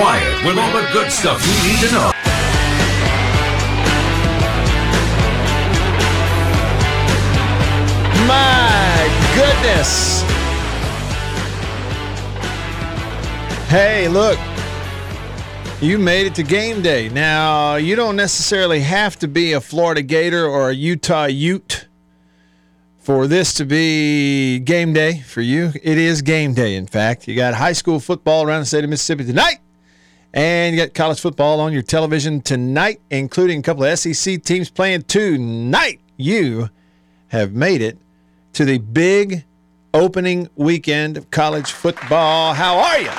Wyatt with all the good stuff you need to know. My goodness. Hey, look. You made it to game day. Now, you don't necessarily have to be a Florida Gator or a Utah Ute for this to be game day for you. It is game day, in fact. You got high school football around the state of Mississippi tonight, and you got college football on your television tonight, including a couple of SEC teams playing tonight. You have made it to the big opening weekend of college football. How are you?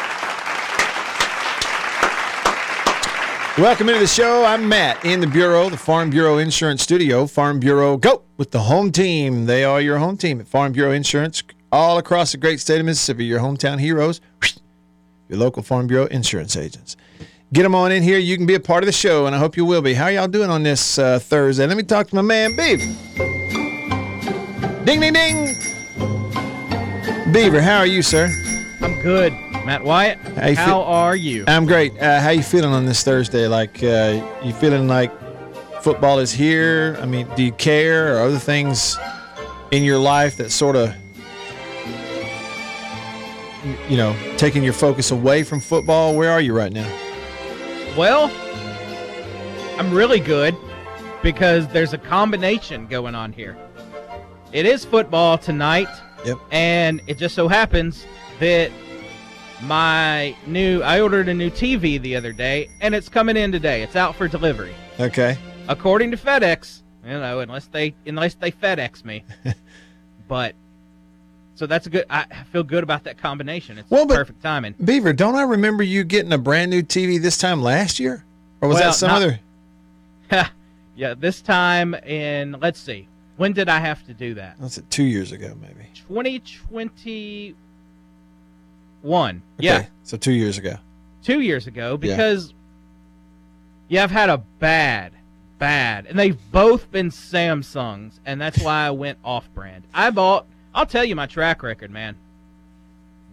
Welcome into the show. I'm Matt in the Bureau, the Farm Bureau Insurance Studio. Farm Bureau, go with the home team. They are your home team at Farm Bureau Insurance, all across the great state of Mississippi. Your hometown heroes, your local Farm Bureau insurance agents. Get them on in here. You can be a part of the show, and I hope you will be. How are y'all doing on this uh, Thursday? Let me talk to my man, Beaver. Ding, ding, ding. Beaver, how are you, sir? I'm good. Matt Wyatt, How how are you? I'm great. Uh, how you feeling on this Thursday? Like, uh, you feeling like football is here? I mean, do you care or other things in your life that sort of, you know, taking your focus away from football? Where are you right now? Well, I'm really good because there's a combination going on here. It is football tonight, Yep. and it just so happens that my new I ordered a new TV the other day, and it's coming in today. It's out for delivery. Okay. According to FedEx, you know, unless they unless they FedEx me. but so that's a good I feel good about that combination. It's Well, perfect timing. Beaver, don't I remember you getting a brand new TV this time last year? Or was Well, that some not- other? yeah, this time in let's see. When did I have to do that? Was it two years ago, maybe? 2021. Yeah, So two years ago. 2 years ago Yeah. because yeah, I've had a bad bad and they've both been Samsungs and that's why I went off-brand. I bought I'll tell you my track record, man.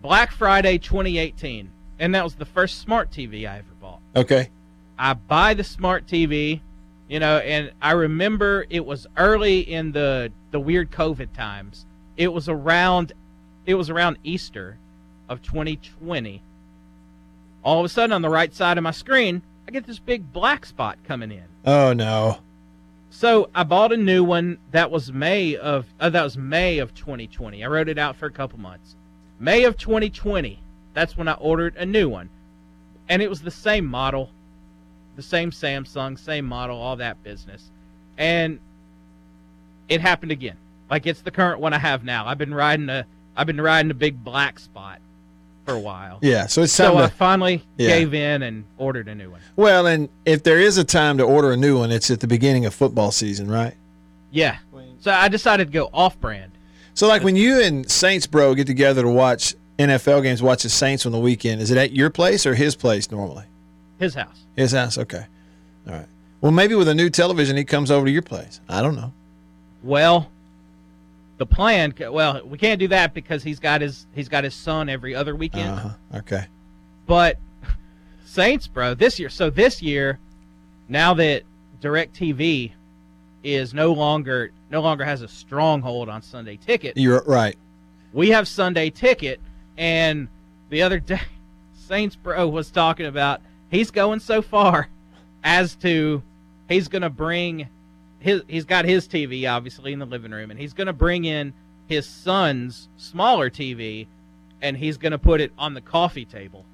Black Friday 2018 and that was the first smart TV I ever bought. Okay. I buy the smart TV, you know, and I remember it was early in the the weird COVID times. It was around it was around Easter of 2020. All of a sudden on the right side of my screen, I get this big black spot coming in. Oh, no. So I bought a new one. That was May of uh, that was May of 2020. I wrote it out for a couple months. May of 2020. That's when I ordered a new one, and it was the same model, the same Samsung, same model, all that business, and it happened again. Like it's the current one I have now. I've been riding a I've been riding a big black spot for a while. Yeah. So it's time So to. I finally Yeah. gave in and ordered a new one. Well, and if there is a time to order a new one, it's at the beginning of football season, right? Yeah. So I decided to go off brand. So, like when you and Saints Bro get together to watch NFL games, watch the Saints on the weekend, is it at your place or his place normally? His house. His house. Okay. All right. Well, maybe with a new television, he comes over to your place. I don't know. Well, the plan. Well, we can't do that because he's got his he's got his son every other weekend. Uh huh. Okay. But Saints, bro, this year. So this year, now that Directv is no longer no longer has a stronghold on Sunday Ticket, You're right. we have Sunday Ticket. And the other day, Saints bro was talking about he's going so far as to he's going to bring his he's got his TV obviously in the living room and he's to bring in his son's smaller TV and he's to put it on the coffee table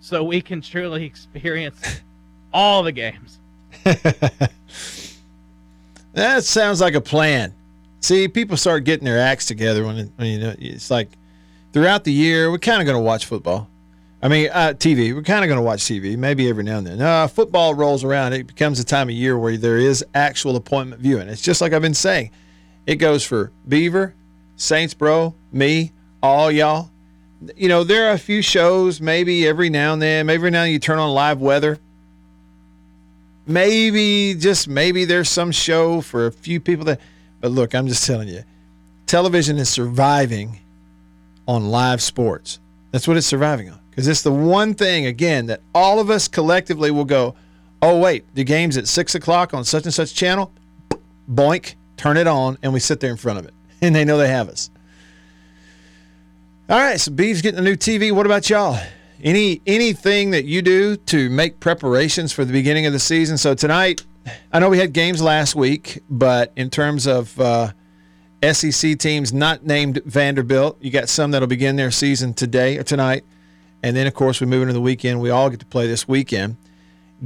so we can truly experience all the games. That sounds like a plan. See, people start getting their acts together when, when you know it's like throughout the year we're kind of going to watch football. I mean, uh, TV. We're kind of going to watch TV, maybe every now and then. Uh, football rolls around. It becomes a time of year where there is actual appointment viewing. It's just like I've been saying. It goes for Beaver, Saints Bro, me, all y'all. You know, there are a few shows maybe every now and then. Maybe every now you turn on live weather maybe just maybe there's some show for a few people that but look i'm just telling you television is surviving on live sports that's what it's surviving on because it's the one thing again that all of us collectively will go, oh wait, the game's at six o'clock on such and such channel. Boink, turn it on, and we sit there in front of it, and they know they have us. All right, so Bee's getting a new TV. What about y'all? Any anything that you do to make preparations for the beginning of the season? So tonight, I know we had games last week, but in terms of uh, SEC teams not named Vanderbilt, you got some that'll begin their season today or tonight, and then of course we move into the weekend. We all get to play this weekend.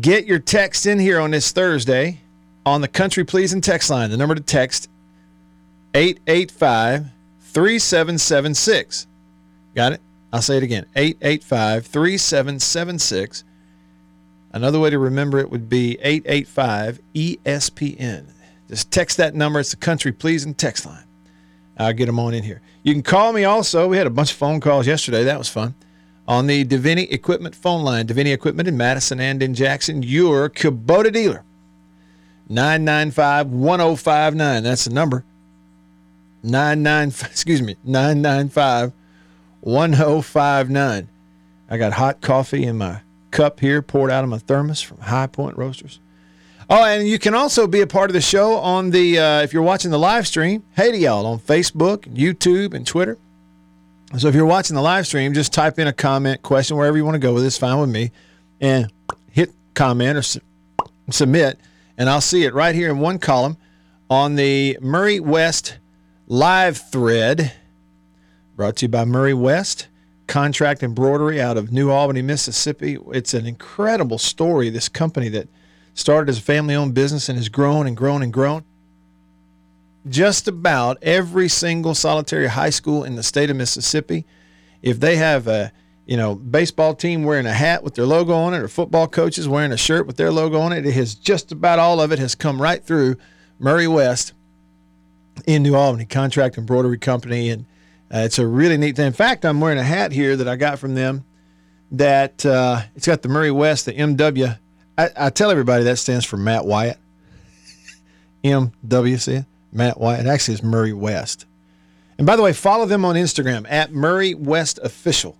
Get your text in here on this Thursday on the Country Pleasing text line. The number to text 885 3776. Got it? I'll say it again 885 3776. Another way to remember it would be 885 ESPN. Just text that number. It's the country pleasing text line. I'll get them on in here. You can call me also. We had a bunch of phone calls yesterday. That was fun. On the Davini Equipment phone line. Davini Equipment in Madison and in Jackson, your Kubota dealer. 995 1059. That's the number. 99, excuse me, 995 1059. I got hot coffee in my cup here, poured out of my thermos from High Point Roasters. Oh, and you can also be a part of the show on the, uh, if you're watching the live stream, hey to y'all on Facebook, YouTube, and Twitter. So if you're watching the live stream, just type in a comment, question, wherever you want to go with it. It's fine with me. And hit comment or su- submit, and I'll see it right here in one column on the Murray West live thread brought to you by Murray West contract embroidery out of New Albany, Mississippi. It's an incredible story. This company that started as a family owned business and has grown and grown and grown. Just about every single solitary high school in the state of Mississippi, if they have a you know baseball team wearing a hat with their logo on it, or football coaches wearing a shirt with their logo on it, it has just about all of it has come right through Murray West in New Albany, contract embroidery company, and uh, it's a really neat thing. In fact, I'm wearing a hat here that I got from them. That uh, it's got the Murray West, the MW. I, I tell everybody that stands for Matt Wyatt. MW, see? Matt Wyatt. Actually, it's Murray West. And by the way, follow them on Instagram at Murray West Official.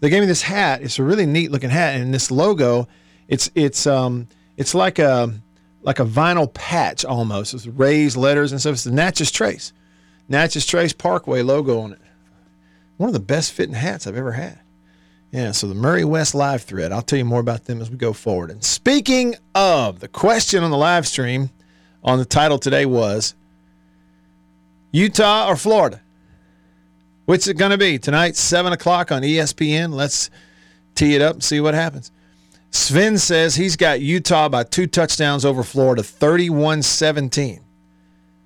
They gave me this hat. It's a really neat looking hat, and this logo, it's it's um it's like a like a vinyl patch almost. It's raised letters and stuff. It's the Natchez Trace, Natchez Trace Parkway logo on it. One of the best fitting hats I've ever had. Yeah, so the Murray West live thread. I'll tell you more about them as we go forward. And speaking of, the question on the live stream on the title today was Utah or Florida? Which is it going to be? Tonight, 7 o'clock on ESPN. Let's tee it up and see what happens. Sven says he's got Utah by two touchdowns over Florida, 31 17.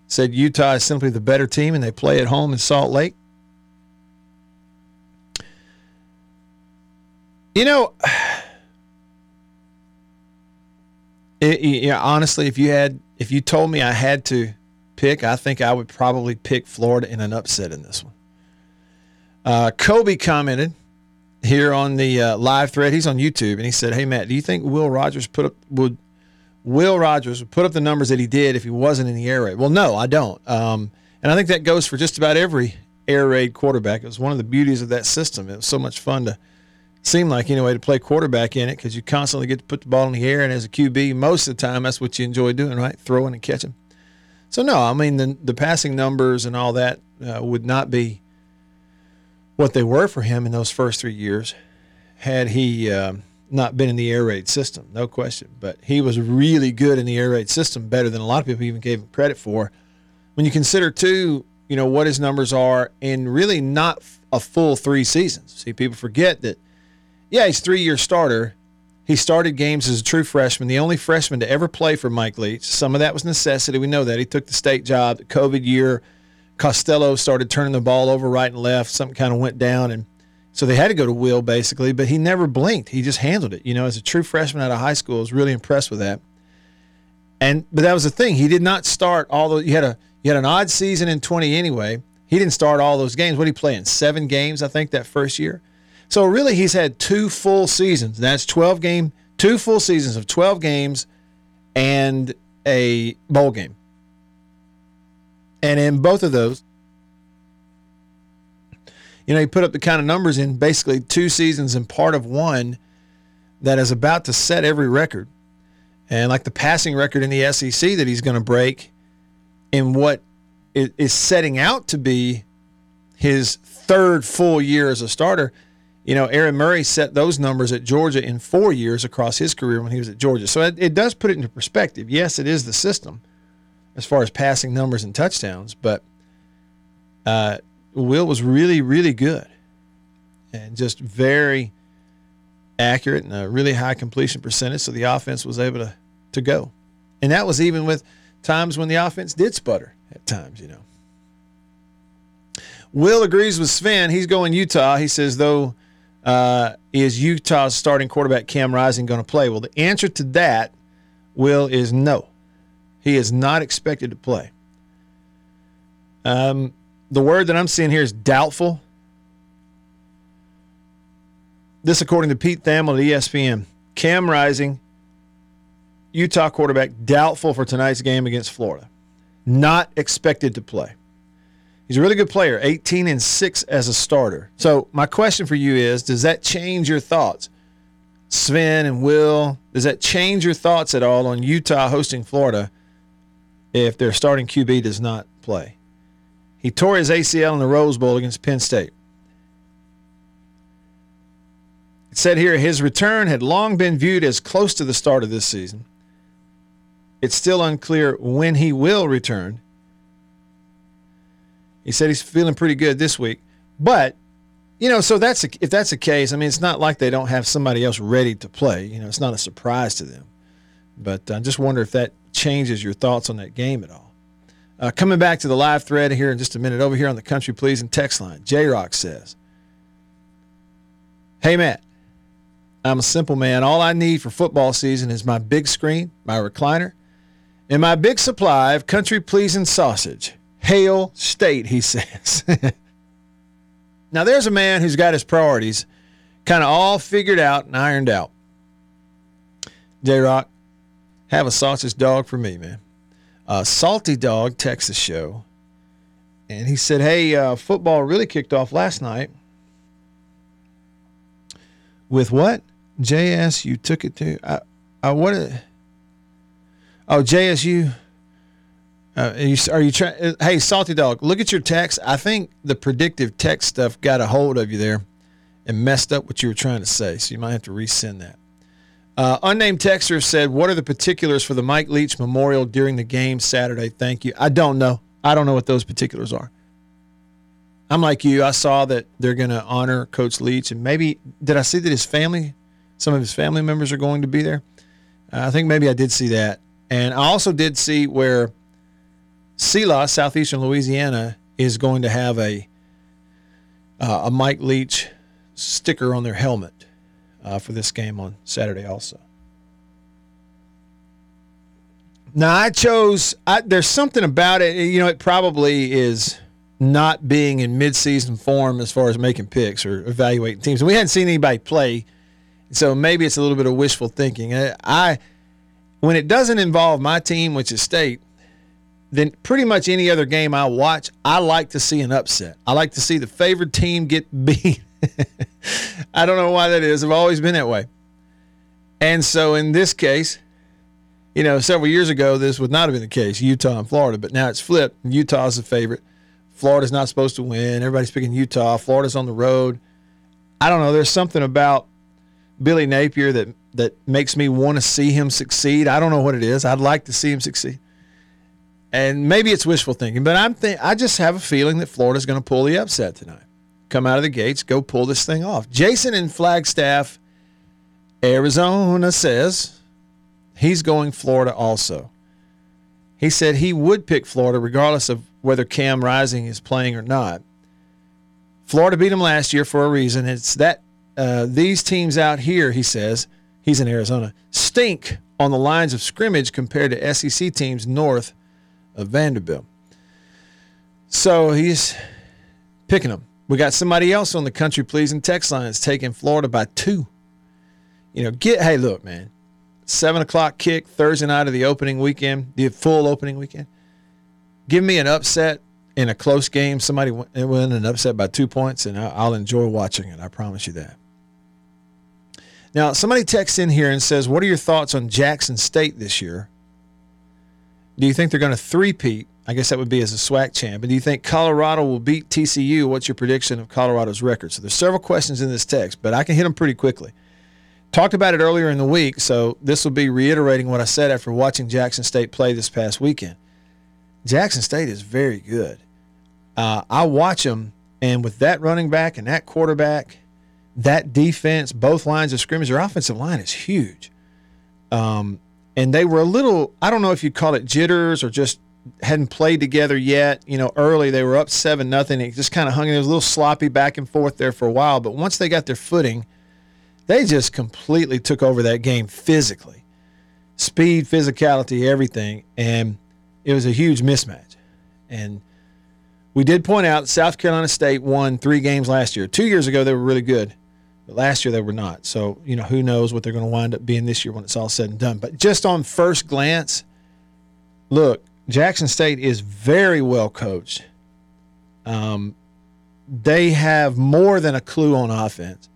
Said Utah is simply the better team and they play at home in Salt Lake. You know, it, yeah, honestly, if you had, if you told me I had to pick, I think I would probably pick Florida in an upset in this one. Uh, Kobe commented here on the uh, live thread. He's on YouTube, and he said, "Hey Matt, do you think Will Rogers put up would Will Rogers put up the numbers that he did if he wasn't in the air raid?" Well, no, I don't. Um, and I think that goes for just about every air raid quarterback. It was one of the beauties of that system. It was so much fun to seem like anyway to play quarterback in it because you constantly get to put the ball in the air, and as a QB, most of the time that's what you enjoy doing, right? Throwing and catching. So no, I mean the the passing numbers and all that uh, would not be what they were for him in those first three years had he uh, not been in the air raid system, no question. But he was really good in the air raid system, better than a lot of people even gave him credit for. When you consider too, you know what his numbers are in really not a full three seasons. See, people forget that. Yeah, he's three year starter. He started games as a true freshman, the only freshman to ever play for Mike Leach. Some of that was necessity. We know that he took the state job, the COVID year Costello started turning the ball over right and left. Something kind of went down, and so they had to go to Will basically. But he never blinked. He just handled it. You know, as a true freshman out of high school, I was really impressed with that. And but that was the thing. He did not start all those. You had a you had an odd season in 20 anyway. He didn't start all those games. What did he play in? Seven games, I think, that first year. So really, he's had two full seasons. That's 12 game, two full seasons of 12 games, and a bowl game. And in both of those, You know, he put up the kind of numbers in basically two seasons and part of one that is about to set every record. And like the passing record in the SEC that he's going to break in what is setting out to be his third full year as a starter. You know, Aaron Murray set those numbers at Georgia in four years across his career when he was at Georgia. So it, it does put it into perspective. Yes, it is the system as far as passing numbers and touchdowns, but uh, Will was really, really good and just very accurate and a really high completion percentage. So the offense was able to, to go. And that was even with times when the offense did sputter at times, you know. Will agrees with Sven. He's going Utah. He says, though, uh, is Utah's starting quarterback Cam Rising going to play? Well, the answer to that, Will, is no. He is not expected to play. Um, the word that I'm seeing here is doubtful. This, according to Pete Thamel at ESPN. Cam Rising, Utah quarterback, doubtful for tonight's game against Florida. Not expected to play. He's a really good player, 18 and 6 as a starter. So, my question for you is Does that change your thoughts? Sven and Will, does that change your thoughts at all on Utah hosting Florida if their starting QB does not play? He tore his ACL in the Rose Bowl against Penn State. It said here his return had long been viewed as close to the start of this season. It's still unclear when he will return. He said he's feeling pretty good this week, but you know, so that's a, if that's the case, I mean, it's not like they don't have somebody else ready to play. You know, it's not a surprise to them. But I just wonder if that changes your thoughts on that game at all. Uh, coming back to the live thread here in just a minute, over here on the Country Pleasing text line, J Rock says, Hey, Matt, I'm a simple man. All I need for football season is my big screen, my recliner, and my big supply of country pleasing sausage. Hail State, he says. now, there's a man who's got his priorities kind of all figured out and ironed out. J Rock, have a sausage dog for me, man. Uh, Salty Dog Texas show, and he said, "Hey, uh, football really kicked off last night with what? JSU took it to. I, I what? Oh, JSU. Uh, are you, are you trying? Uh, hey, Salty Dog, look at your text. I think the predictive text stuff got a hold of you there and messed up what you were trying to say. So you might have to resend that. Uh, unnamed texter said, "What are the particulars for the Mike Leach Memorial during the game Saturday?" Thank you. I don't know. I don't know what those particulars are. I'm like you. I saw that they're going to honor Coach Leach, and maybe did I see that his family, some of his family members are going to be there? Uh, I think maybe I did see that, and I also did see where SELA, southeastern Louisiana, is going to have a uh, a Mike Leach sticker on their helmet uh, for this game on Saturday also. Now I chose. I, there's something about it. You know, it probably is not being in midseason form as far as making picks or evaluating teams. And we hadn't seen anybody play, so maybe it's a little bit of wishful thinking. I, I when it doesn't involve my team, which is State, then pretty much any other game I watch, I like to see an upset. I like to see the favored team get beat I don't know why that is. I've always been that way. And so in this case, you know, several years ago, this would not have been the case, Utah and Florida, but now it's flipped. Utah's the favorite. Florida's not supposed to win. Everybody's picking Utah. Florida's on the road. I don't know. There's something about Billy Napier that that makes me want to see him succeed. I don't know what it is. I'd like to see him succeed. And maybe it's wishful thinking, but I'm think I just have a feeling that Florida's going to pull the upset tonight come out of the gates, go pull this thing off. Jason in Flagstaff, Arizona says he's going Florida also. He said he would pick Florida regardless of whether Cam Rising is playing or not. Florida beat him last year for a reason. It's that uh, these teams out here, he says, he's in Arizona, stink on the lines of scrimmage compared to SEC teams north of Vanderbilt. So he's picking them. We got somebody else on the country pleasing text line that's taking Florida by two. You know, get hey, look, man, seven o'clock kick Thursday night of the opening weekend, the full opening weekend. Give me an upset. in a close game, somebody went and upset by two points, and I'll enjoy watching it. I promise you that. Now, somebody texts in here and says, "What are your thoughts on Jackson State this year? Do you think they're going to three-peat? I guess that would be as a SWAC champ. And do you think Colorado will beat TCU? What's your prediction of Colorado's record?" So there's several questions in this text, but I can hit them pretty quickly. Talked about it earlier in the week, so this will be reiterating what I said after watching Jackson State play this past weekend. Jackson State is very good. Uh, I watch them, and with that running back and that quarterback, that defense, both lines of scrimmage, their offensive line is huge. Um, and they were a little, I don't know if you'd call it jitters or just hadn't played together yet. You know, early they were up 7 nothing. It just kind of hung in. It was a little sloppy back and forth there for a while. But once they got their footing, they just completely took over that game physically. Speed, physicality, everything. And it was a huge mismatch. And we did point out South Carolina State won three games last year. Two years ago, they were really good. But last year, they were not. So, you know, who knows what they're going to wind up being this year when it's all said and done. But just on first glance, look, Jackson State is very well coached. Um, they have more than a clue on offense.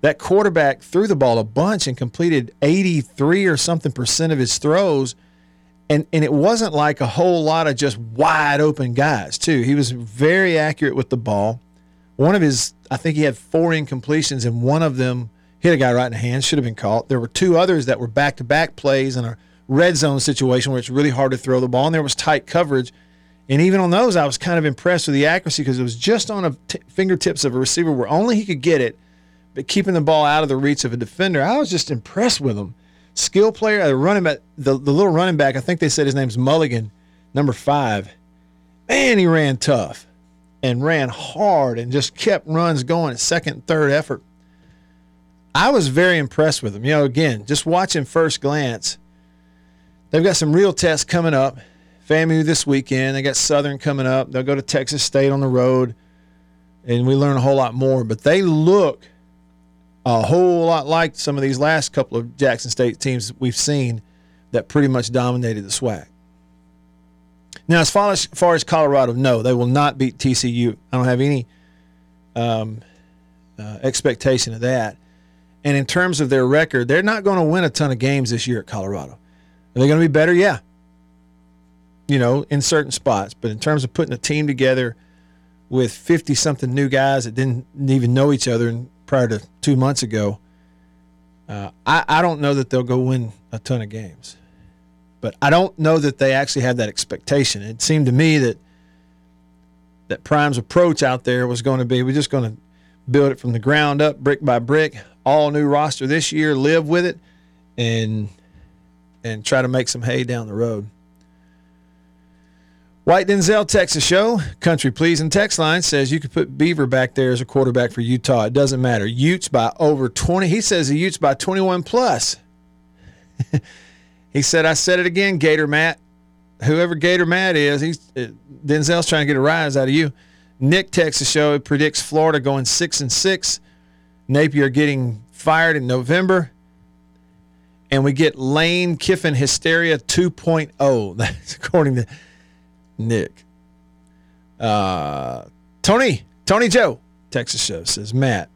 That quarterback threw the ball a bunch and completed 83 or something percent of his throws and and it wasn't like a whole lot of just wide open guys too. He was very accurate with the ball. One of his, I think he had four incompletions, and one of them hit a guy right in the hand. Should have been caught. There were two others that were back to back plays in a red zone situation where it's really hard to throw the ball, and there was tight coverage. And even on those, I was kind of impressed with the accuracy because it was just on a t- fingertips of a receiver where only he could get it, but keeping the ball out of the reach of a defender. I was just impressed with him skill player, uh, running back, the, the little running back, I think they said his name's Mulligan, number five. Man, he ran tough and ran hard and just kept runs going at second, third effort. I was very impressed with them. You know, again, just watching first glance, they've got some real tests coming up. FAMU this weekend. They got Southern coming up. They'll go to Texas State on the road, and we learn a whole lot more. But they look – a whole lot like some of these last couple of Jackson State teams we've seen that pretty much dominated the SWAC. Now, as far as, far as Colorado, no, they will not beat TCU. I don't have any um, uh, expectation of that. And in terms of their record, they're not going to win a ton of games this year at Colorado. Are they going to be better? Yeah. You know, in certain spots. But in terms of putting a team together with 50 something new guys that didn't even know each other prior to two months ago. Uh, I, I don't know that they'll go win a ton of games, but I don't know that they actually had that expectation. It seemed to me that that Prime's approach out there was going to be we're just going to build it from the ground up, brick by brick, all new roster this year, live with it, and and try to make some hay down the road. White Denzel Texas show. Country pleasing text line says you could put Beaver back there as a quarterback for Utah. It doesn't matter. Utes by over 20. He says the Utes by 21 plus. he said, I said it again, Gator Matt. Whoever Gator Matt is, he's uh, Denzel's trying to get a rise out of you. Nick Texas show predicts Florida going six and six. Napier getting fired in November. And we get Lane Kiffin hysteria 2.0. That's according to Nick. Uh, Tony, Tony Joe, Texas Show says, Matt,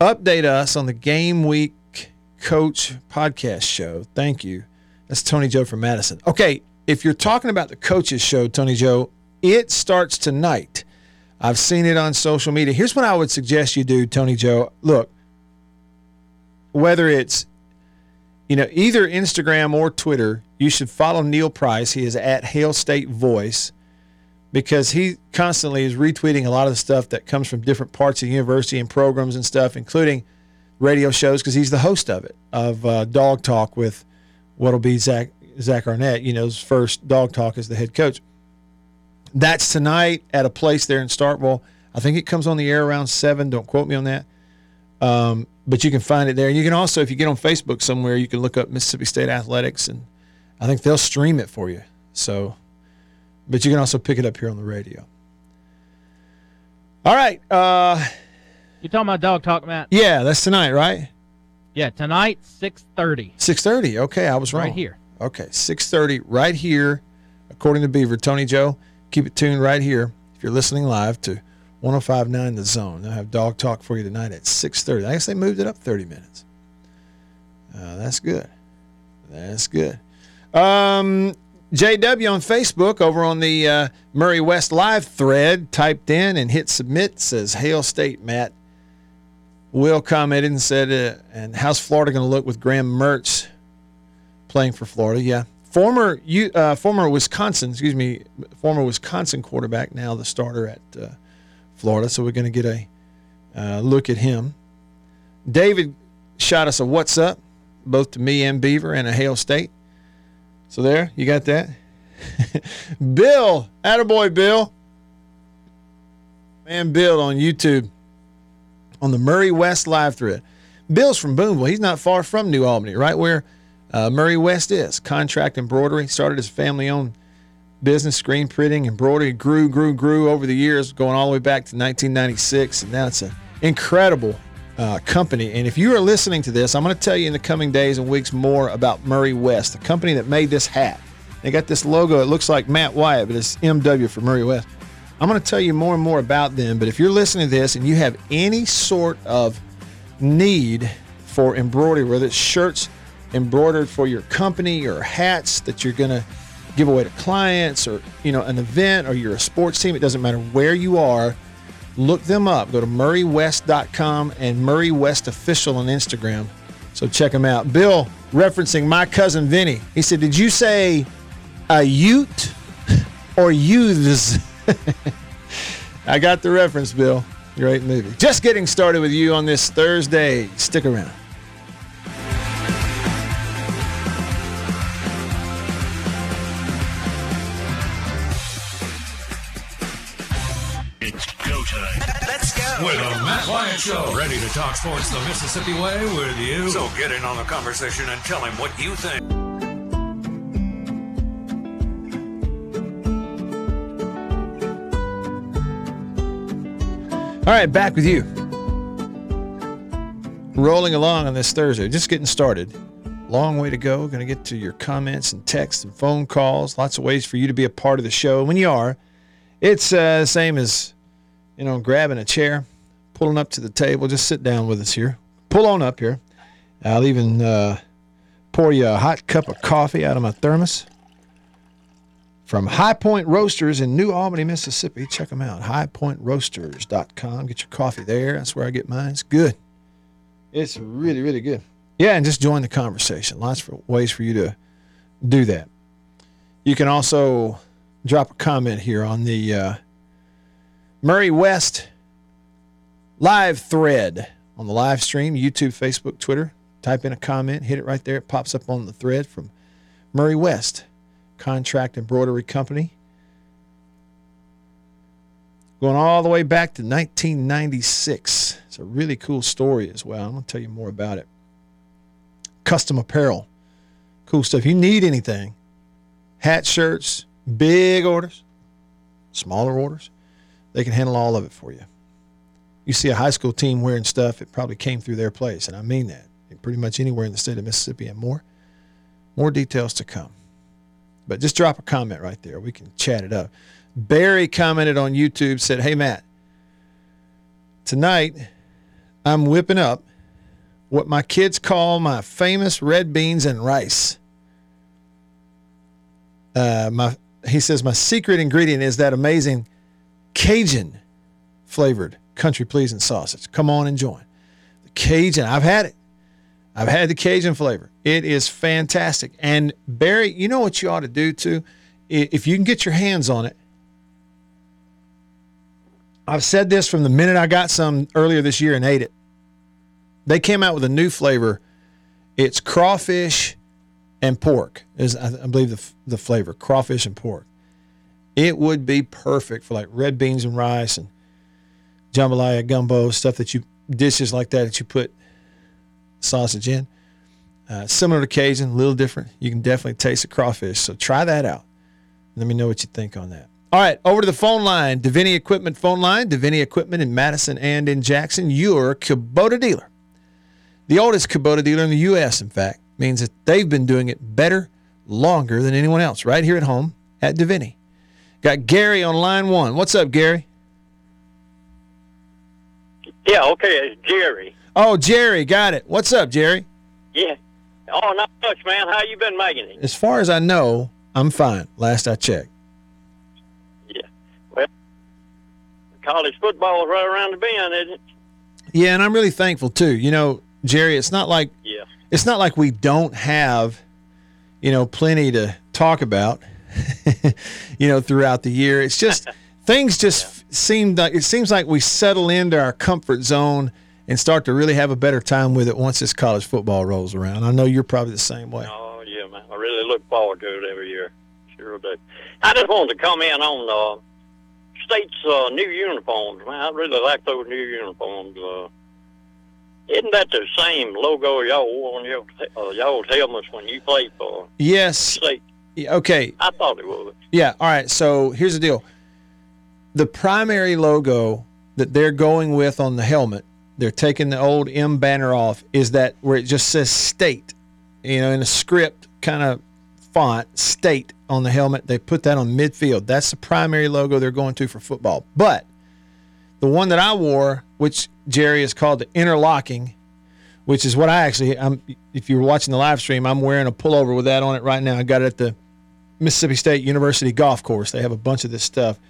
update us on the Game Week Coach podcast show. Thank you. That's Tony Joe from Madison. Okay, if you're talking about the coaches show, Tony Joe, it starts tonight. I've seen it on social media. Here's what I would suggest you do, Tony Joe. Look, whether it's you know either Instagram or Twitter, you should follow Neil Price. He is at Hail State Voice because he constantly is retweeting a lot of the stuff that comes from different parts of the university and programs and stuff, including radio shows because he's the host of it of uh, Dog Talk with what'll be Zach Zach Arnett. You know, his first Dog Talk as the head coach. That's tonight at a place there in Starkville. I think it comes on the air around seven. Don't quote me on that. Um, but you can find it there. And you can also, if you get on Facebook somewhere, you can look up Mississippi State Athletics, and I think they'll stream it for you. So, but you can also pick it up here on the radio. All right. Uh, You talking about dog talk, Matt? yeah, that's tonight, right? Yeah, tonight six thirty. Six thirty. Okay, I was wrong. Right here. Okay, six thirty, right here, according to Beaver. Tony Joe, keep it tuned right here if you're listening live to 1059 The Zone. They'll have Dog Talk for you tonight at 6.30. I guess they moved it up 30 minutes. Uh, that's good. That's good. Um, JW on Facebook over on the uh, Murray West Live thread typed in and hit submit says, Hail State, Matt. Will commented and said, uh, and how's Florida going to look with Graham Mertz playing for Florida? Yeah. Former uh, former Wisconsin, excuse me, former Wisconsin quarterback, now the starter at uh, Florida. So we're going to get a uh, look at him. David shot us a what's up, both to me and Beaver, and a Hail State. So there, you got that. Bill, attaboy, Bill. Man, Bill on YouTube on the Murray West live thread. Bill's from Boonville. He's not far from New Albany, right where uh, Murray West is. Contract embroidery. Started his family owned business, screen printing, embroidery. Grew, grew, grew over the years, going all the way back to 1996. And now it's an incredible uh, company. And if you are listening to this, I'm going to tell you in the coming days and weeks more about Murray West, the company that made this hat. They got this logo. It looks like Matt Wyatt, but it's MW for Murray West. I'm going to tell you more and more about them. But if you're listening to this and you have any sort of need for embroidery, whether it's shirts embroidered for your company or hats that you're going to give away to clients or you know an event or you're a sports team, it doesn't matter where you are. Look them up. Go to murraywest.com and Murray West Official on Instagram. So check them out. Bill referencing my cousin Vinny. He said, "Did you say a Ute or youths?" I got the reference, Bill. Great movie. Just getting started with you on this Thursday. Stick around. It's go time. Let's go. With the Matt Wyatt Show. Ready to talk sports the Mississippi way with you. So get in on the conversation and tell him what you think. All right, back with you. Rolling along on this Thursday, just getting started. Long way to go. Going to get to your comments and texts and phone calls. Lots of ways for you to be a part of the show. When you are, it's uh, the same as, you know, grabbing a chair, pulling up to the table. Just sit down with us here. Pull on up here. I'll even uh, pour you a hot cup of coffee out of my thermos from High Point Roasters in New Albany, Mississippi. Check them out. HighPointRoasters.com. Get your coffee there. That's where I get mine. It's good. It's really, really good. Yeah, and just join the conversation. Lots of ways for you to do that. You can also drop a comment here on the uh, Murray West live thread on the live stream, YouTube, Facebook, Twitter. Type in a comment, hit it right there. It pops up on the thread from Murray West Contract Embroidery Company. Going all the way back to 1996. It's a really cool story as well. I'm going to tell you more about it. Custom apparel. Cool stuff. You need anything hat, shirts, big orders, smaller orders, they can handle all of it for you. You see a high school team wearing stuff, it probably came through their place, and I mean that. Pretty much anywhere in the state of Mississippi and more. More details to come. But just drop a comment right there. We can chat it up. Barry commented on YouTube, said, Hey, Matt, tonight I'm whipping up what my kids call my famous red beans and rice. Uh, my he says my secret ingredient is that amazing Cajun flavored country pleasing sausage. Come on and join. The Cajun, I've had it. I've had the Cajun flavor. It is fantastic. And Barry, you know what you ought to do too? If you can get your hands on it. I've said this from the minute I got some earlier this year and ate it. They came out with a new flavor. It's crawfish and pork is I believe the the flavor crawfish and pork. It would be perfect for like red beans and rice and jambalaya gumbo stuff that you dishes like that that you put sausage in. Uh, similar to Cajun, a little different. You can definitely taste the crawfish. So try that out. Let me know what you think on that. All right, over to the phone line, Davini Equipment phone line. Davini Equipment in Madison and in Jackson, your Kubota dealer. The oldest Kubota dealer in the U.S., in fact, means that they've been doing it better, longer than anyone else right here at home at Davini. Got Gary on line one. What's up, Gary? Yeah, okay, it's Jerry. Oh, Jerry, got it. What's up, Jerry? Yeah. Oh, not much, man. How you been making it? As far as I know, I'm fine. Last I checked. Yeah. Well, college football is right around the bend, isn't it? Yeah, and I'm really thankful too. You know, Jerry, it's not like Yeah. it's not like we don't have, you know, plenty to talk about, you know, throughout the year. It's just things just seem like it seems like we settle into our comfort zone and start to really have a better time with it once this college football rolls around. I know you're probably the same way. Oh, yeah, man. I really look forward to it every year. Sure do. I just wanted to come in on uh, state's uh, new uniforms, man. I really like those new uniforms. Uh, isn't that the same logo y'all wore on your uh, y'all's helmets when you played for Yes. state? Yeah, Okay. I thought it was. Yeah. All right. So here's the deal. The primary logo that they're going with on the helmet, they're taking the old M banner off, is that where it just says state, you know, in a script kind of font, state on the helmet. They put that on midfield. That's the primary logo they're going to for football. But the one that I wore, which Jerry is called the interlocking, which is what I actually, I'm, if you're watching the live stream, I'm wearing a pullover with that on it right now. I got it at the Mississippi State University golf course. They have a bunch of this stuff.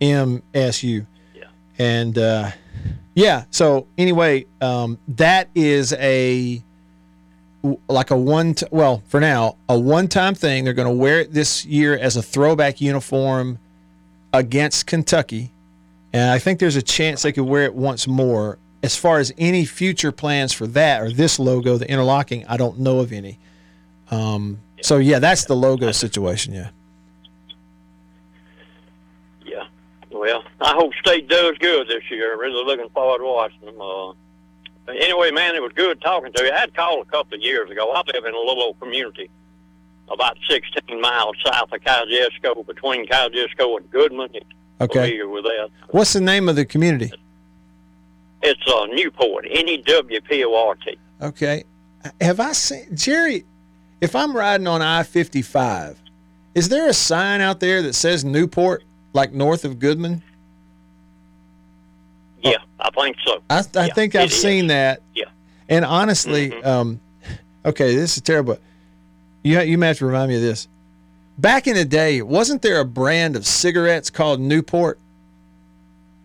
MSU. Yeah. And uh, yeah, so anyway, um, that is a like a one t- well for now a one time thing. They're going to wear it this year as a throwback uniform against Kentucky, and I think there's a chance they could wear it once more. As far as any future plans for that or this logo, the interlocking, I don't know of any. Um, so yeah, that's the logo situation. Yeah. Yeah. Well, I hope State does good this year. Really looking forward to watching them. Uh, anyway, man, it was good talking to you. I had called a couple of years ago. I live in a little old community about 16 miles south of Kosciusko, between Kosciusko and Goodman. Okay. Familiar with that? What's the name of the community? It's uh, Newport, N-E-W-P-O-R-T. Okay. Have I seen Jerry? If I'm riding on I 55, is there a sign out there that says Newport, like north of Goodman? Yeah, I think so. I, I Yeah, think I've is. seen that. Yeah. And honestly, Mhm. um, okay, this is terrible. You you may have to remind me of this. Back in the day, wasn't there a brand of cigarettes called Newport?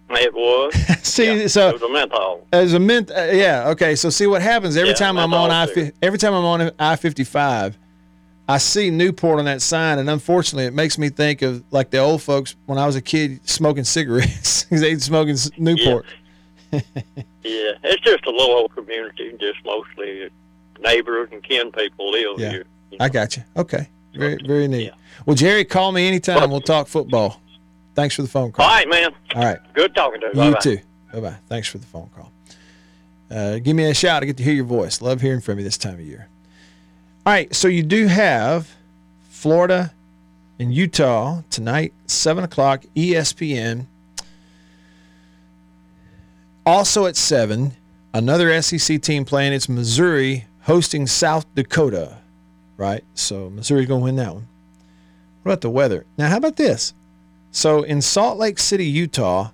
It was. See, yeah, so it was a menthol. As a mint, uh, yeah. Okay, so see what happens every Yeah, time I'm on I every time I'm on I fifty five, I see Newport on that sign, and unfortunately, it makes me think of like the old folks when I was a kid smoking cigarettes. they'd smoking Newport. Yeah, it's just a little old community, just mostly neighbors and kin people live Yeah. here. you I know. got you. Okay, very very neat. Yeah. Well, Jerry, call me anytime. We'll talk football. Thanks for the phone call. All right, man. All right. Good talking to you. You Bye-bye. too. Bye bye. Thanks for the phone call. Uh, give me a shout. I get to hear your voice. Love hearing from you this time of year. All right. So you do have Florida and Utah tonight, 7 o'clock, ESPN. Also at 7, another SEC team playing. It's Missouri hosting South Dakota, right? So Missouri's going to win that one. What about the weather? Now, how about this? So in Salt Lake City, Utah,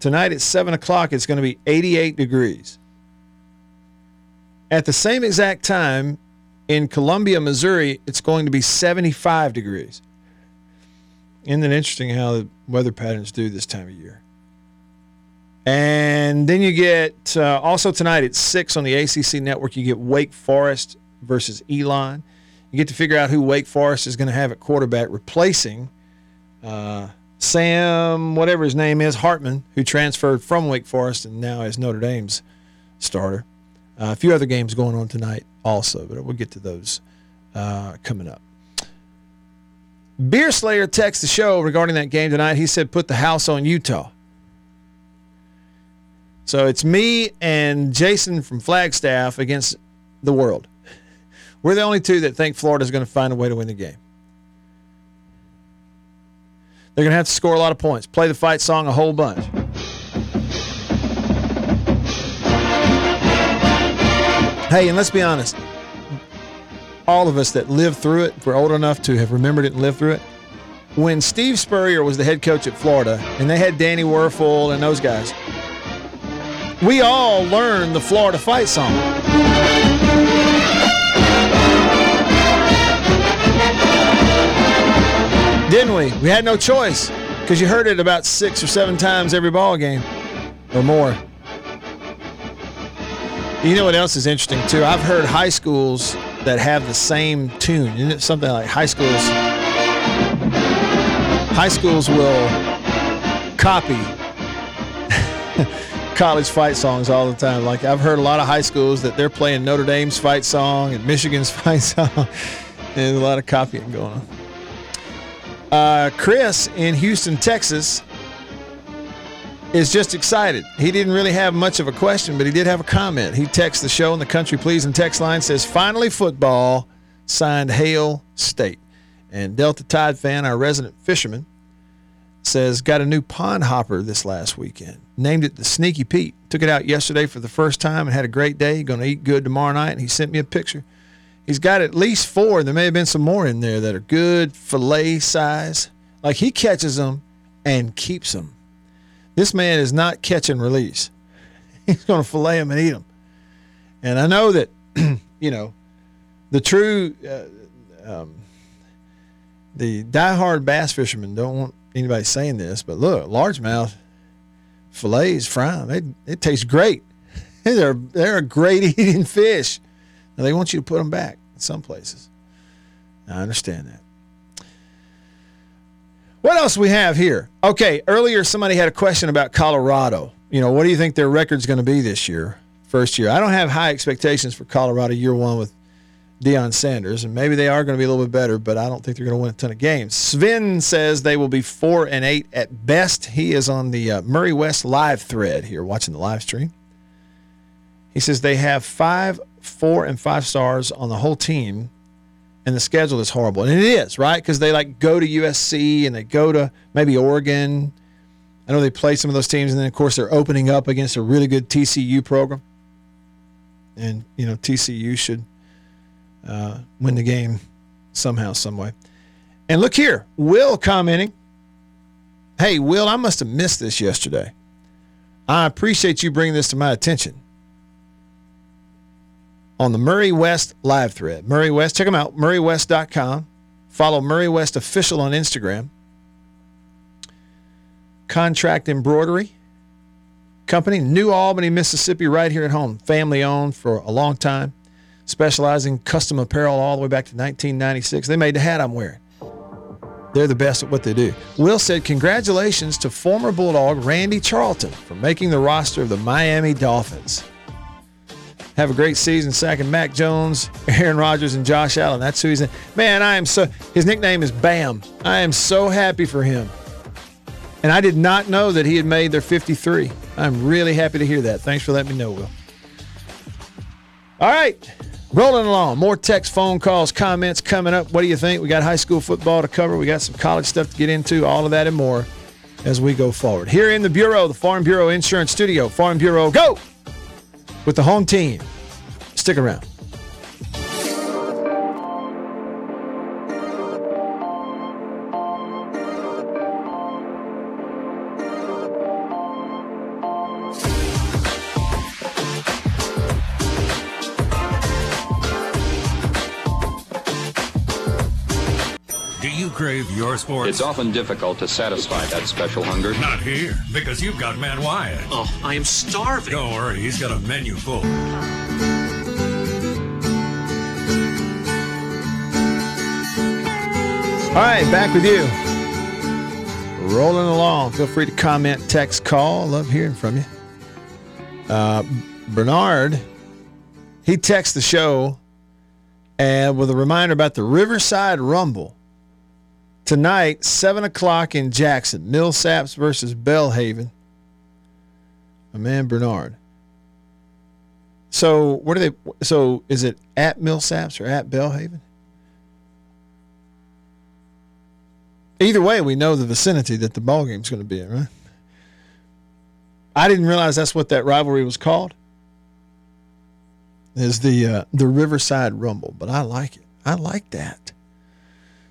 tonight at 7 o'clock, it's going to be 88 degrees. At the same exact time in Columbia, Missouri, it's going to be 75 degrees. Isn't it interesting how the weather patterns do this time of year? And then you get uh, also tonight at 6 on the ACC network, you get Wake Forest versus Elon. You get to figure out who Wake Forest is going to have at quarterback replacing uh, Sam, whatever his name is, Hartman, who transferred from Wake Forest and now is Notre Dame's starter. Uh, a few other games going on tonight also, but we'll get to those uh, coming up. Beer Slayer texted the show regarding that game tonight. He said, put the house on Utah. So it's me and Jason from Flagstaff against the world. We're the only two that think Florida's going to find a way to win the game. They're going to have to score a lot of points. Play the fight song a whole bunch. Hey, and let's be honest. All of us that lived through it, if we're old enough to have remembered it and lived through it, when Steve Spurrier was the head coach at Florida, and they had Danny Wuerffel and those guys, we all learned the Florida fight song. Didn't we? We had no choice because you heard it about six or seven times every ball game or more. You know what else is interesting too? I've heard high schools that have the same tune. Isn't it something like high schools? High schools will copy college fight songs all the time. Like I've heard a lot of high schools that they're playing Notre Dame's fight song and Michigan's fight song. There's a lot of copying going on. Uh, Chris in Houston, Texas, is just excited. He didn't really have much of a question, but he did have a comment. He texts the show in the Country Pleasing text line says, "Finally, football signed Hail State." And Delta Tide fan, our resident fisherman, says got a new pond hopper this last weekend. Named it the Sneaky Pete. Took it out yesterday for the first time and had a great day. Going to eat good tomorrow night. And he sent me a picture. He's got at least four. There may have been some more in there that are good fillet size. Like he catches them and keeps them. This man is not catch and release. He's going to fillet him and eat him. And I know that, you know, the true, uh, um, the diehard bass fishermen don't want anybody saying this, but look, largemouth fillets, fry them, they, it tastes great. They're, they're a great eating fish. Now, they want you to put them back in some places. I understand that. What else we have here? Okay, earlier somebody had a question about Colorado. You know, what do you think their record's going to be this year? First year. I don't have high expectations for Colorado year one with Deion Sanders, and maybe they are going to be a little bit better, but I don't think they're going to win a ton of games. Sven says they will be four and eight at best. He is on the uh, Murray West live thread here, watching the live stream. He says they have five, four, and five stars on the whole team, and the schedule is horrible, and it is right because they like go to USC and they go to maybe Oregon. I know they play some of those teams, and then of course they're opening up against a really good TCU program, and you know TCU should uh, win the game somehow, some way. And look here, Will commenting. Hey, Will, I must have missed this yesterday. I appreciate you bringing this to my attention. On the Murray West live thread, Murray West, check them out, murraywest.com. Follow Murray West Official on Instagram. Contract Embroidery Company, New Albany, Mississippi, right here at home. Family owned for a long time specializing custom apparel all the way back to 1996. They made the hat I'm wearing. They're the best at what they do. Will said, Congratulations to former Bulldog Randy Charleton for making the roster of the Miami Dolphins. Have a great season sacking Mac Jones, Aaron Rodgers, and Josh Allen. That's who he's in. Man, I am so, his nickname is Bam. I am so happy for him. And I did not know that he had made their 53. I'm really happy to hear that. Thanks for letting me know, Will. All right. Rolling along, more text, phone calls, comments coming up. What do you think? We got high school football to cover. We got some college stuff to get into. All of that and more as we go forward. Here in the Bureau, the Farm Bureau Insurance Studio. Farm Bureau, go with the home team. Stick around. Sports? It's often difficult to satisfy that special hunger. Not here, because you've got Man Wyatt. Oh, I am starving. Don't worry, he's got a menu full. All right, back with you. Rolling along. Feel free to comment, text, call. Love hearing from you. Uh, Bernard, he texts the show and with a reminder about the Riverside Rumble tonight, seven o'clock in Jackson. Millsaps versus Belhaven. My man Bernard. So what are they? So is it at Millsaps or at Belhaven? Either way, we know the vicinity that the ball game's going to be in, right? I didn't realize that's what that rivalry was called. Is the uh, the Riverside Rumble, but I like it. I like that.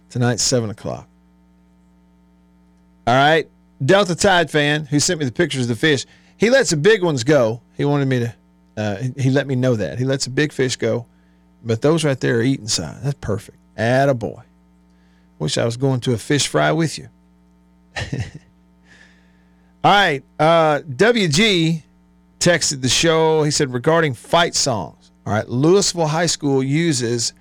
Tonight, seven o'clock. All right. Delta Tide fan who sent me the pictures of the fish. He lets the big ones go. He wanted me to, uh, he- let me know that. He lets the big fish go. But those right there are eating size. That's perfect. Atta boy. Wish I was going to a fish fry with you. All right. Uh, WG texted the show. He said regarding fight songs. All right. Louisville High School uses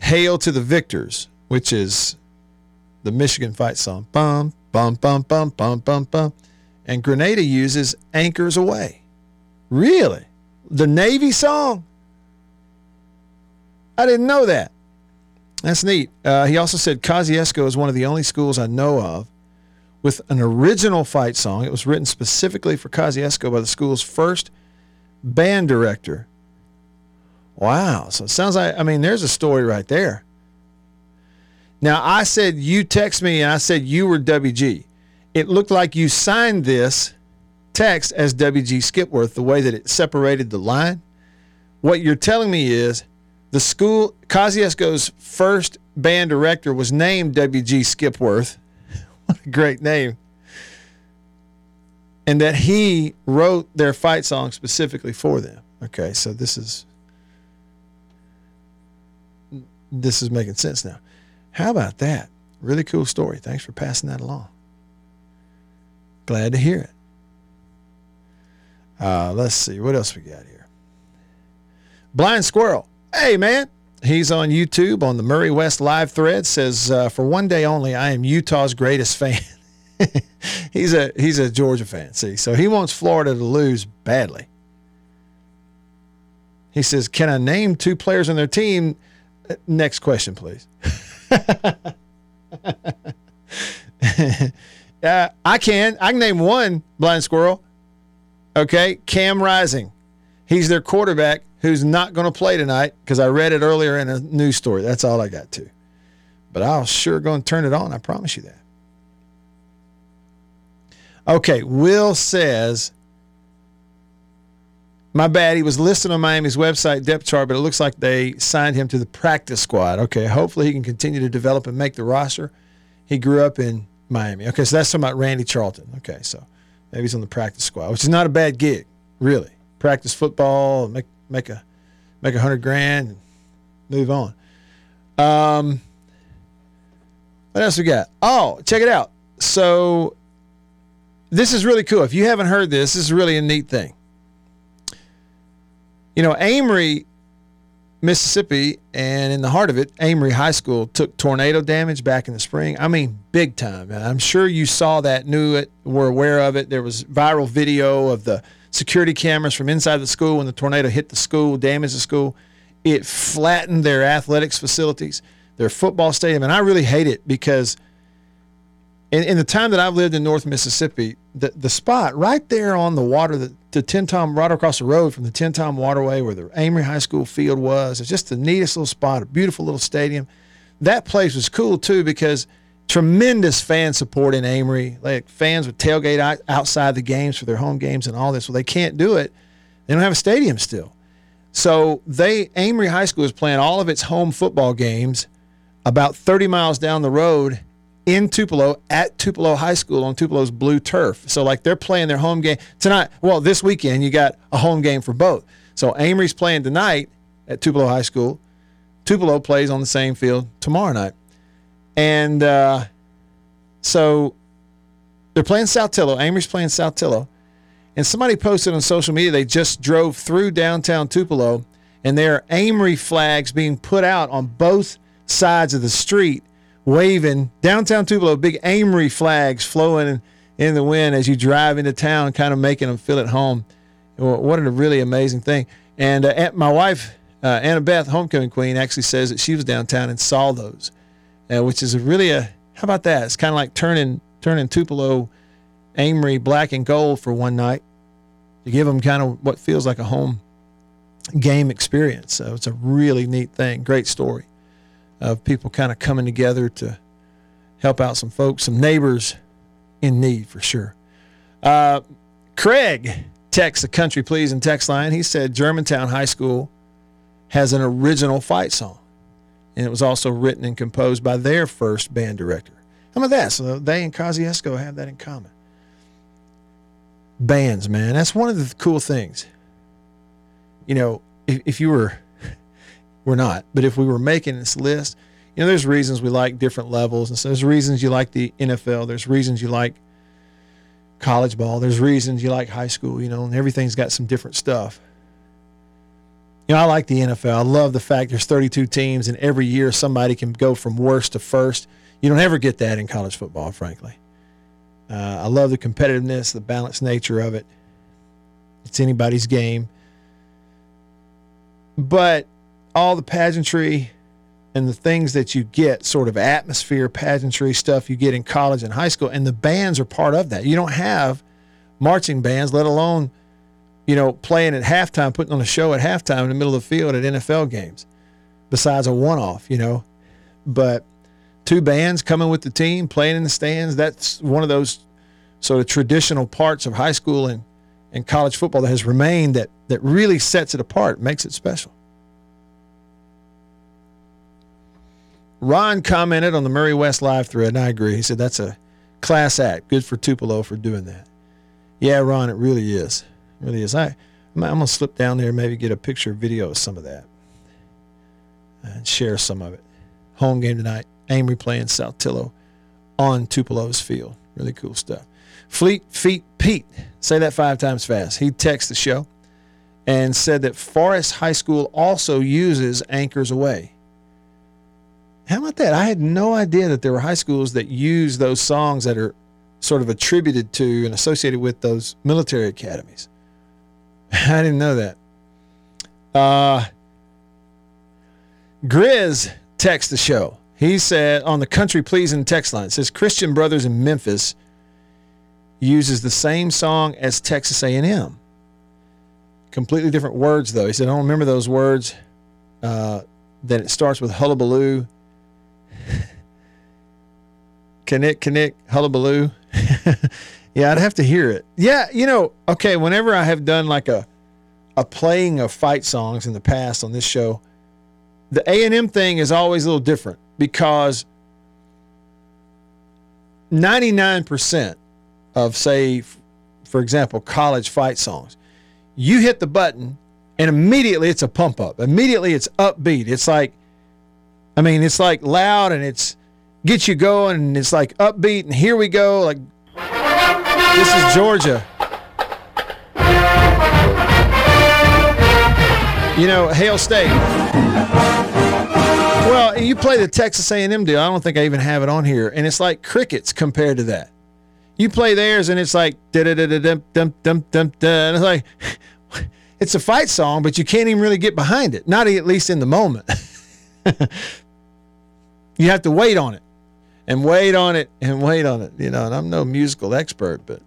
Hail to the Victors, which is the Michigan fight song. Bum, bum, bum, bum, bum, bum, bum. And Grenada uses Anchors Aweigh. Really? The Navy song? I didn't know that. That's neat. Uh, he also said Kosciusko is one of the only schools I know of with an original fight song. It was written specifically for Kosciusko by the school's first band director. Wow. So it sounds like, I mean, there's a story right there. Now, I said you text me and I said you were WG. It looked like you signed this text as WG Skipworth, the way that it separated the line. What you're telling me is the school, Kosciusko's first band director was named WG Skipworth. what a great name. And that he wrote their fight song specifically for them. Okay, so this is this is making sense now. How about that? Really cool story. Thanks for passing that along. Glad to hear it. Uh, let's see what else we got here. Blind Squirrel. Hey, man. He's on YouTube on the Murray West live thread. Says uh, for one day only, I am Utah's greatest fan. he's a he's a Georgia fan. See, so he wants Florida to lose badly. He says, "Can I name two players on their team?" Next question, please. uh, I can. I can name one blind squirrel. Okay, Cam Rising. He's their quarterback who's not going to play tonight because I read it earlier in a news story. That's all I got to. But I'll sure go and turn it on. I promise you that. Okay, Will says, my bad. He was listed on Miami's website depth chart, but it looks like they signed him to the practice squad. Okay, hopefully he can continue to develop and make the roster. He grew up in Miami. Okay, so that's talking about Randy Charleton. Okay, so maybe he's on the practice squad, which is not a bad gig, really. Practice football, make make a make a hundred grand, and move on. Um, what else we got? Oh, check it out. So this is really cool. If you haven't heard this, this is really a neat thing. You know, Amory, Mississippi, and in the heart of it, Amory High School took tornado damage back in the spring. I mean, big time. I'm sure you saw that, knew it, were aware of it. There was viral video of the security cameras from inside the school when the tornado hit the school, damaged the school. It flattened their athletics facilities, their football stadium. And I really hate it because in, in the time that I've lived in North Mississippi, the, the spot right there on the water, the, the Tenn-Tom, right across the road from the Tenn-Tom Waterway where the Amory High School field was, it's just the neatest little spot, a beautiful little stadium. That place was cool too because tremendous fan support in Amory. Like fans would tailgate outside the games for their home games and all this. Well, they can't do it. They don't have a stadium still. So they Amory High School is playing all of its home football games about 30 miles down the road in Tupelo at Tupelo High School on Tupelo's blue turf. So like they're playing their home game tonight. Well, this weekend you got a home game for both. So Amory's playing tonight at Tupelo High School. Tupelo plays on the same field tomorrow night. And uh, so they're playing Saltillo. Amory's playing Saltillo. And somebody posted on social media they just drove through downtown Tupelo and there are Amory flags being put out on both sides of the street waving downtown Tupelo, big Amory flags flowing in, the wind as you drive into town, kind of making them feel at home. What a really amazing thing. And uh, my wife, uh, Anna Beth, homecoming queen, actually says that she was downtown and saw those, uh, which is really a how about that? It's kind of like turning turning Tupelo, Amory black and gold for one night to give them kind of what feels like a home game experience. So it's a really neat thing. Great story of people kind of coming together to help out some folks, some neighbors in need for sure. Uh, Craig texts the country please and text line. He said Germantown High School has an original fight song, and it was also written and composed by their first band director. How about that? So they and Kosciusko have that in common. Bands, man. That's one of the cool things. You know, if, if you were, we're not, but if we were making this list, you know, there's reasons we like different levels. And so there's reasons you like the NFL. There's reasons you like college ball. There's reasons you like high school, you know, and everything's got some different stuff. You know, I like the NFL. I love the fact there's 32 teams, and every year somebody can go from worst to first. You don't ever get that in college football, frankly. Uh, I love the competitiveness, the balanced nature of it. It's anybody's game. But all the pageantry and the things that you get, sort of atmosphere, pageantry stuff you get in college and high school, and the bands are part of that. You don't have marching bands, let alone you know, playing at halftime, putting on a show at halftime in the middle of the field at NFL games, besides a one off, you know. But two bands coming with the team, playing in the stands, that's one of those sort of traditional parts of high school and, and college football that has remained that, that really sets it apart, makes it special. Ron commented on the Murray West live thread, and I agree. He said that's a class act. Good for Tupelo for doing that. Yeah, Ron, it really is really is. I, I'm, gonna slip down there maybe get a picture, video of some of that, uh, and share some of it. Home game tonight. Amory playing Saltillo on Tupelo's field. Really cool stuff. Fleet Feet Pete, say that five times fast. He texted the show and said that Forest High School also uses Anchors Aweigh. How about that? I had no idea that there were high schools that use those songs that are sort of attributed to and associated with those military academies. I didn't know that. Uh, Grizz text the show. He said on the country pleasing text line, says Christian Brothers in Memphis uses the same song as Texas A&M. Completely different words though. He said I don't remember those words. Uh, that it starts with hullabaloo. Caneck, caneck, hullabaloo. Yeah, I'd have to hear it. Yeah, you know, okay, whenever I have done like a a playing of fight songs in the past on this show, the A&M thing is always a little different because 99% of say for example, college fight songs, you hit the button and immediately it's a pump up. Immediately it's upbeat. It's like I mean, it's like loud and it's gets you going and it's like upbeat and here we go like this is Georgia. You know, Hail State. Well, you play the Texas A&M deal. I don't think I even have it on here, and it's like crickets compared to that. You play theirs, and it's like da da da da dum dum dum dum da. And it's like it's a fight song, but you can't even really get behind it. Not at least in the moment. you have to wait on it and wait on it and wait on it. You know, and I'm no musical expert, but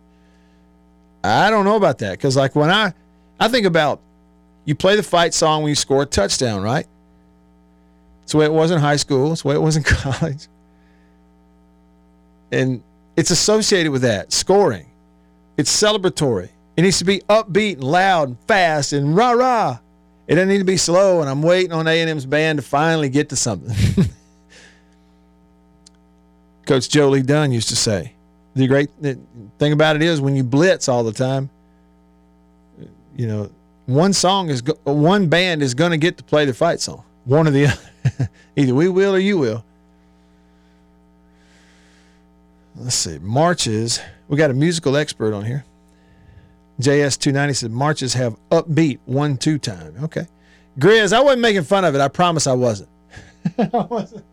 I don't know about that because, like, when I I think about you play the fight song when you score a touchdown, right? It's the way it was in high school. It's the way it was in college, and it's associated with that scoring. It's celebratory. It needs to be upbeat and loud and fast and rah rah. It doesn't need to be slow. And I'm waiting on A&M's band to finally get to something. Coach Joe Lee Dunn used to say, the great thing about it is when you blitz all the time, you know, one song is one band is going to get to play the fight song. One or the other. Either we will or you will. Let's see. Marches. We got a musical expert on here. JS290 said marches have upbeat one two time. Okay. Grizz, I wasn't making fun of it. I promise I wasn't. I wasn't.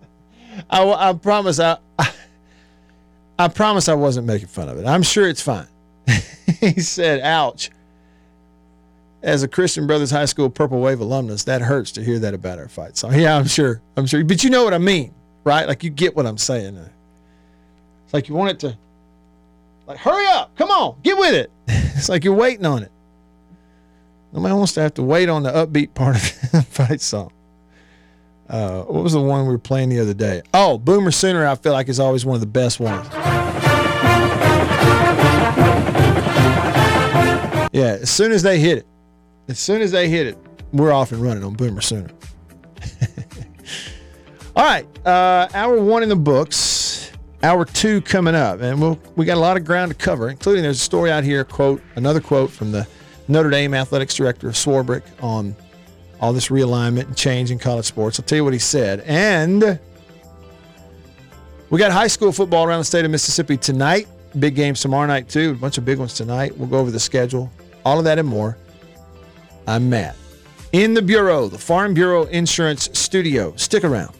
I, I promise I, I I promise I wasn't making fun of it. I'm sure it's fine. he said, ouch. As a Christian Brothers High School Purple Wave alumnus, that hurts to hear that about our fight song. Yeah, I'm sure. I'm sure. But you know what I mean, right? Like you get what I'm saying. It's like you want it to, like, hurry up. Come on. Get with it. it's like you're waiting on it. Nobody wants to have to wait on the upbeat part of the fight song. Uh, what was the one we were playing the other day? Oh, Boomer Sooner, I feel like is always one of the best ones. Yeah, as soon as they hit it, as soon as they hit it, we're off and running on Boomer Sooner. All right, uh, hour one in the books. Hour two coming up, and we'll, we got a lot of ground to cover, including there's a story out here, quote, another quote from the Notre Dame athletics director, Swarbrick, on all this realignment and change in college sports. I'll tell you what he said. And we got high school football around the state of Mississippi tonight. Big games tomorrow night, too. A bunch of big ones tonight. We'll go over the schedule, all of that and more. I'm Matt. In the Bureau, the Farm Bureau Insurance Studio. Stick around.